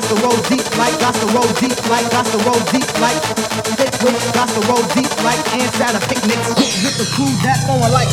gotta roll deep like, gotta roll deep like, gotta roll deep like, thick with, gotta roll deep like, ants at a picnic, with the crew that's going like.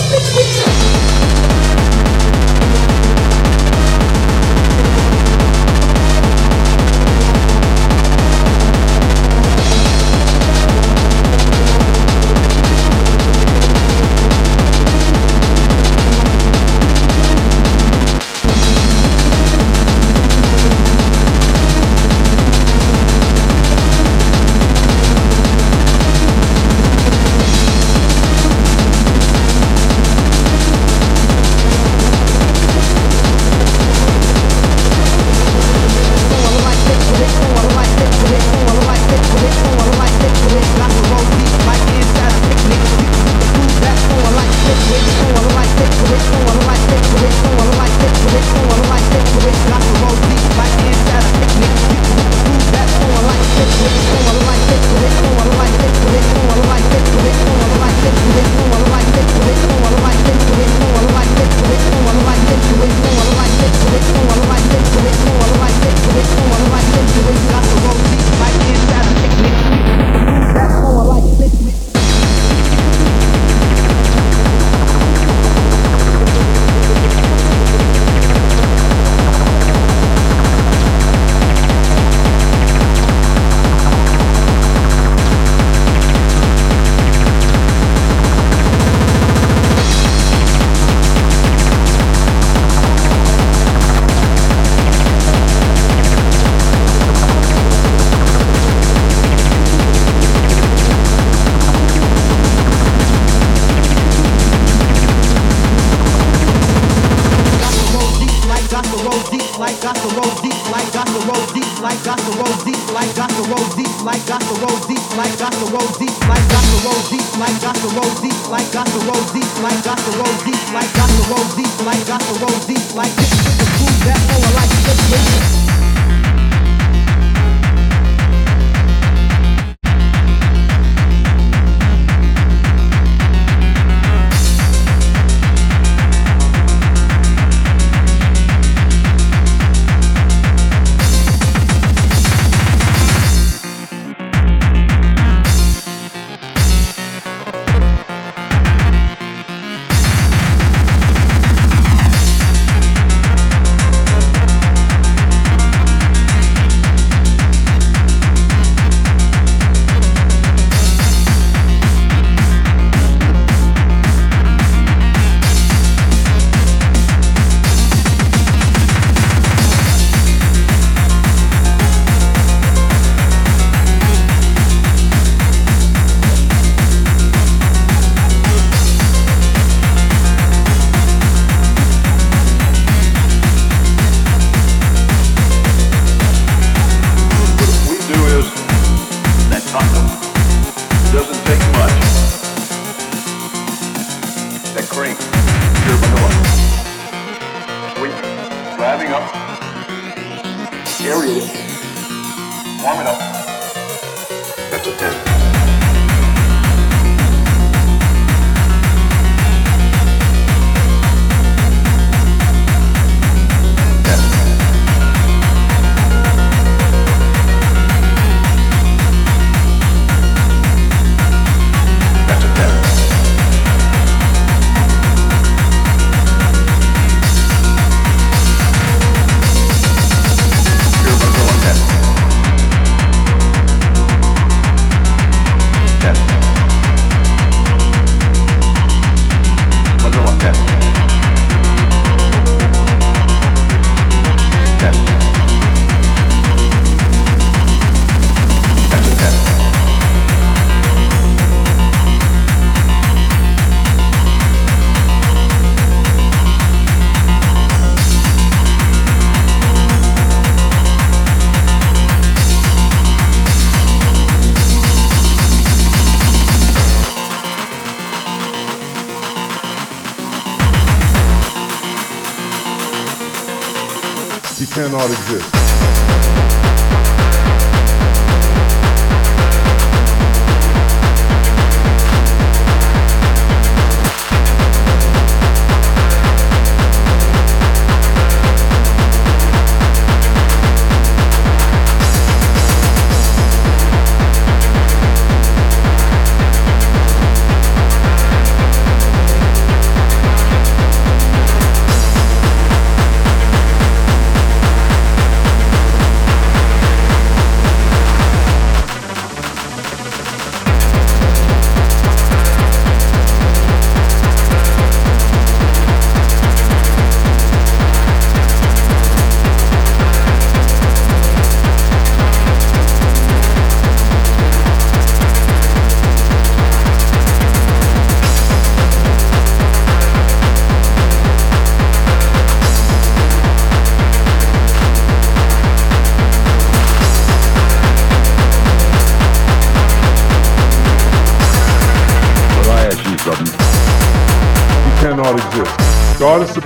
Cannot exist.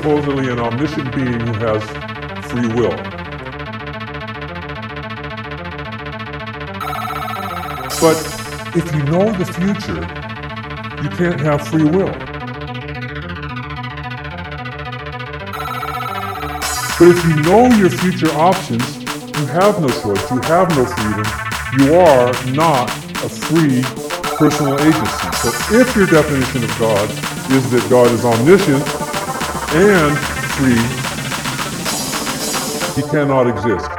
Supposedly an omniscient being who has free will. But if you know the future, you can't have free will. But if you know your future options, you have no choice, you have no freedom, you are not a free personal agency. So if your definition of God is that God is omniscient, and free, he cannot exist.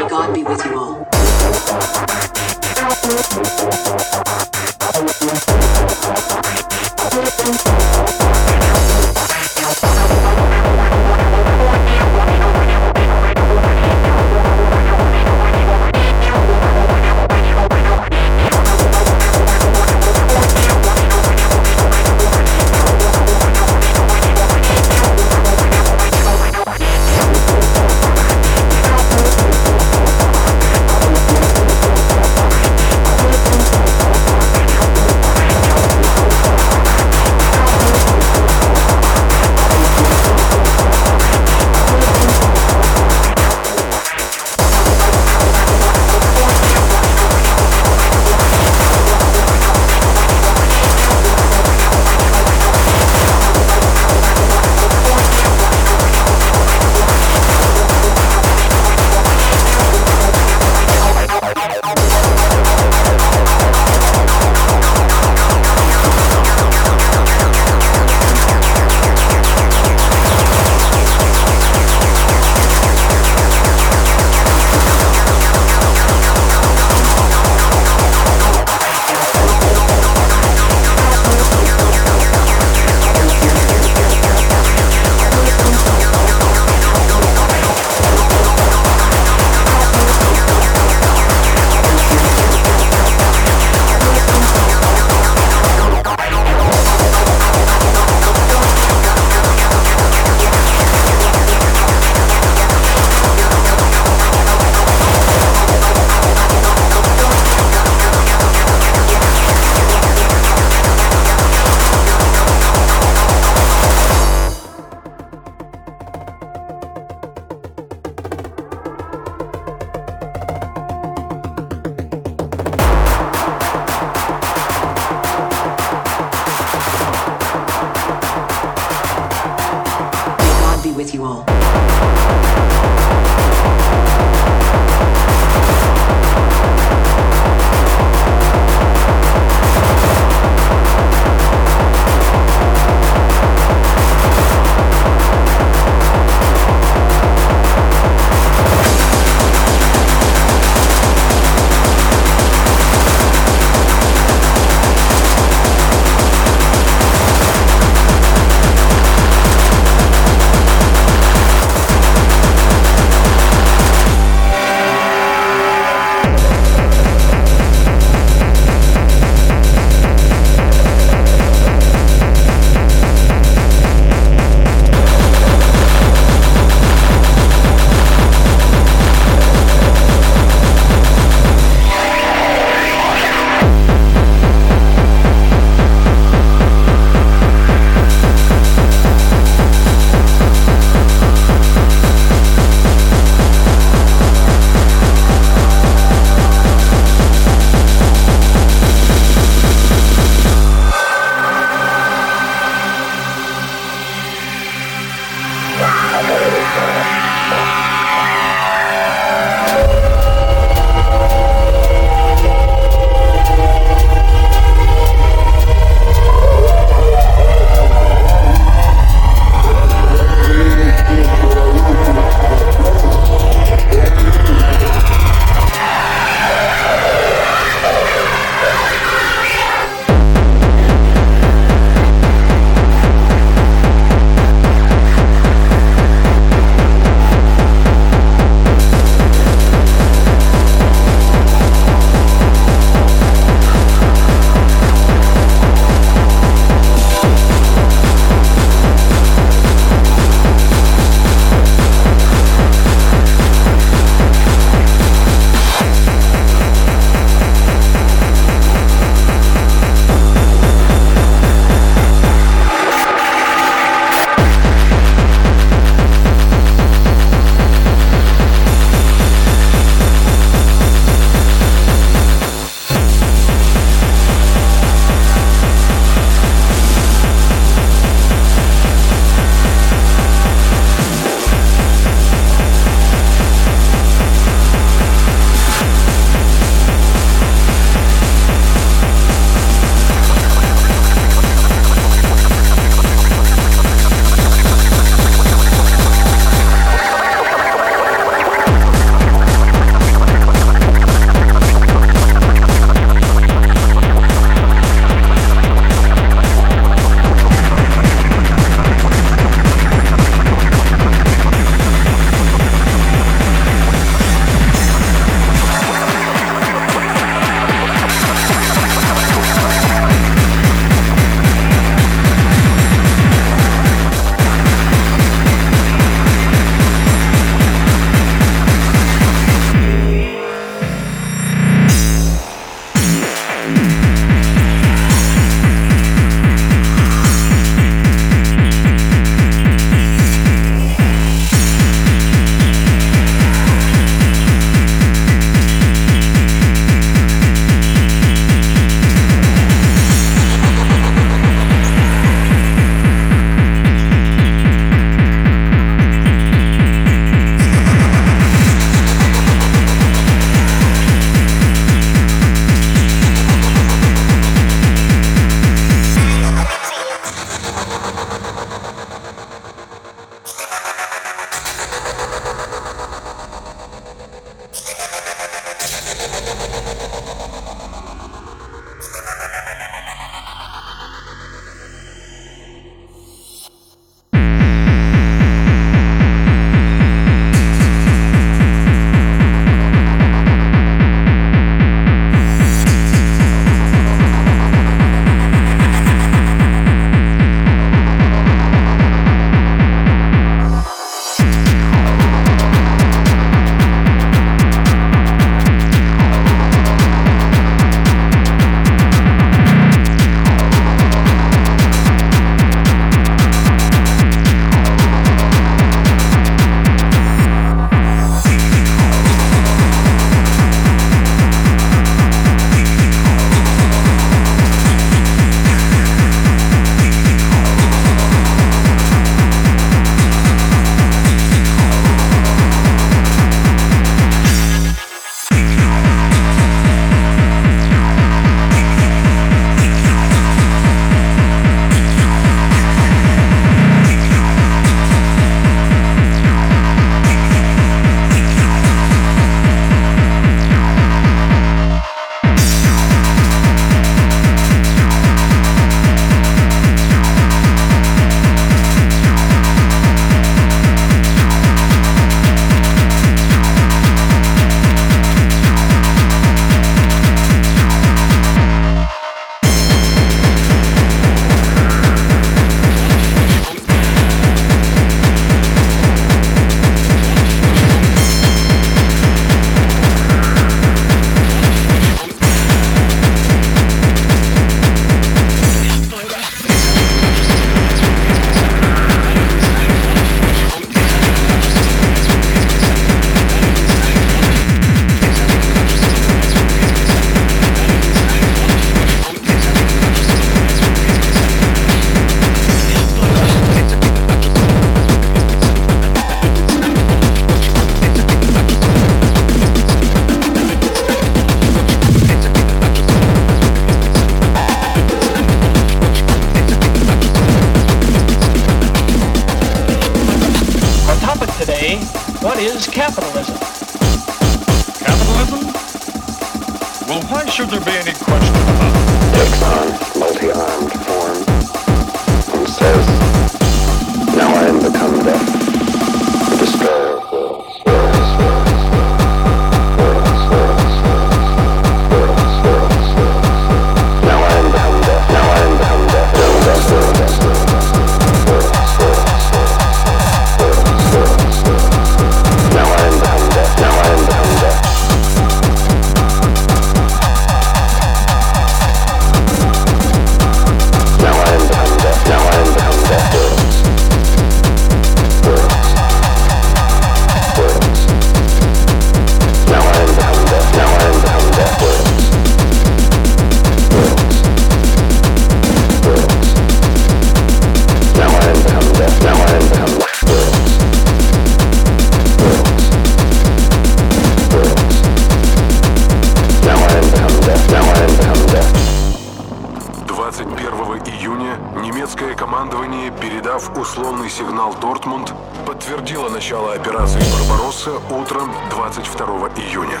Дав условный сигнал Дортмунд, подтвердила начало операции «Барбаросса» утром 22 июня.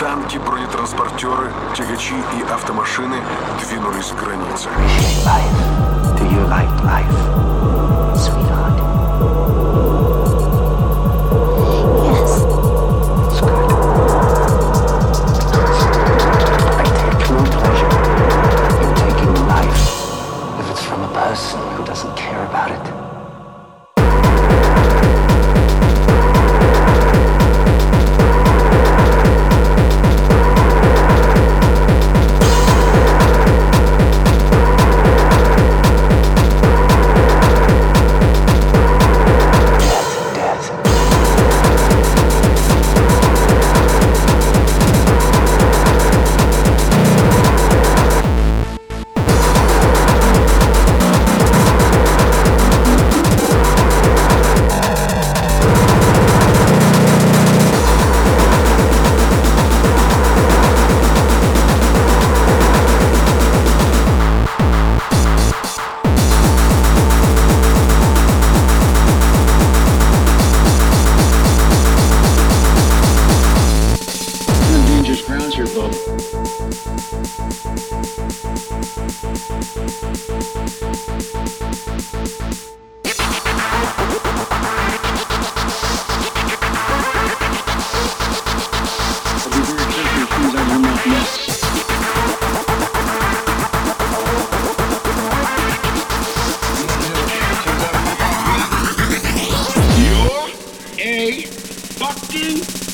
Танки, бронетранспортеры, тягачи и автомашины двинулись к границе. fucking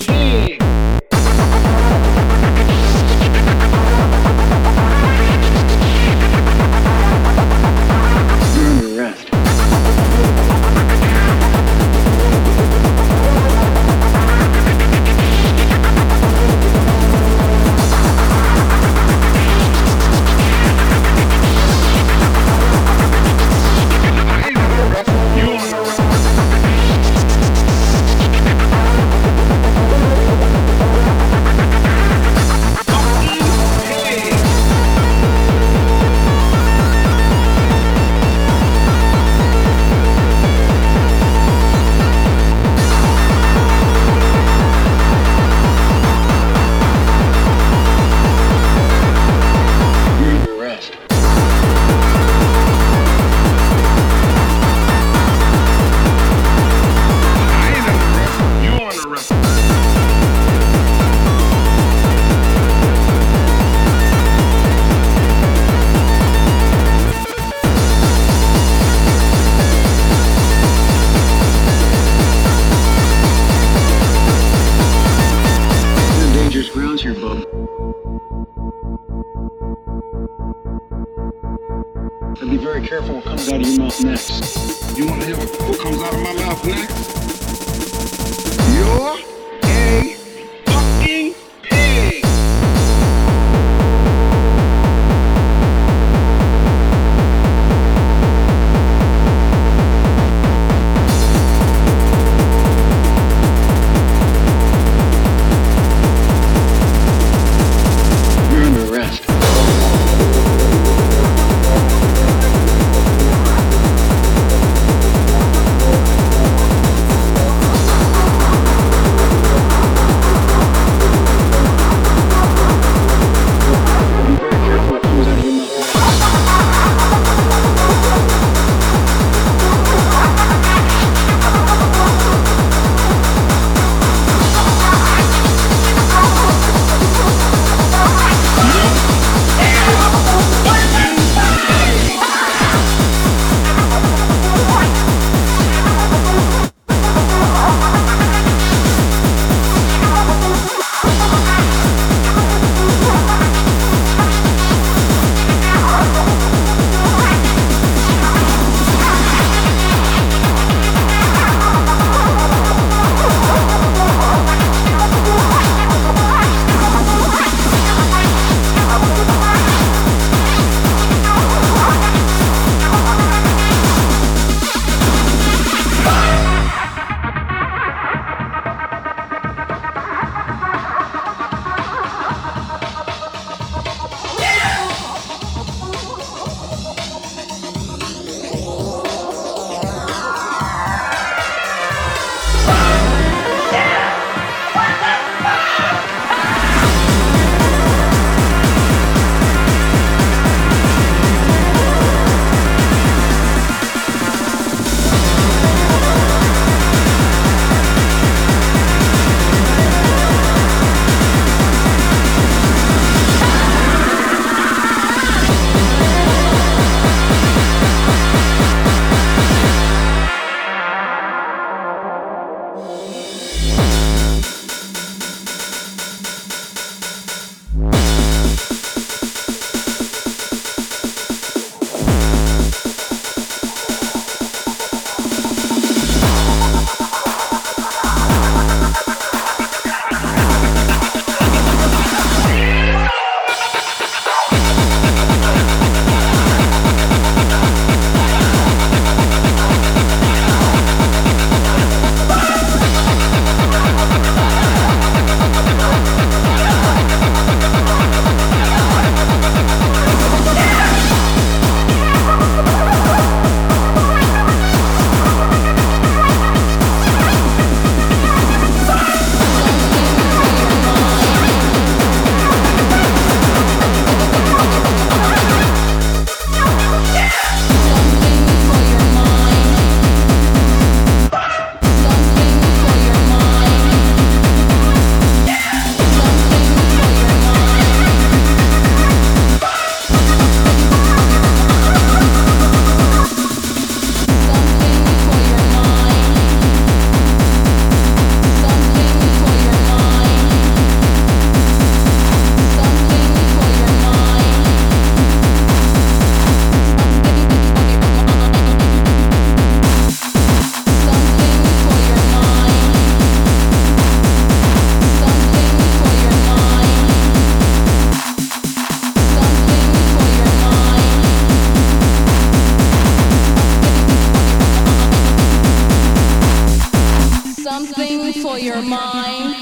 your mind.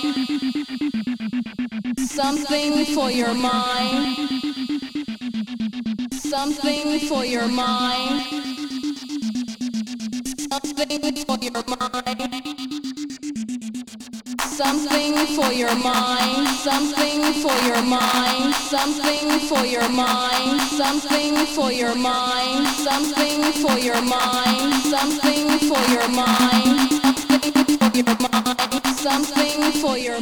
Something for your mind. Something for your mind. Something for your mind. Something for your mind. Something for your mind. Something for your mind. Something for your mind. Something for your mind. Something for your mind. Something for your mind something for your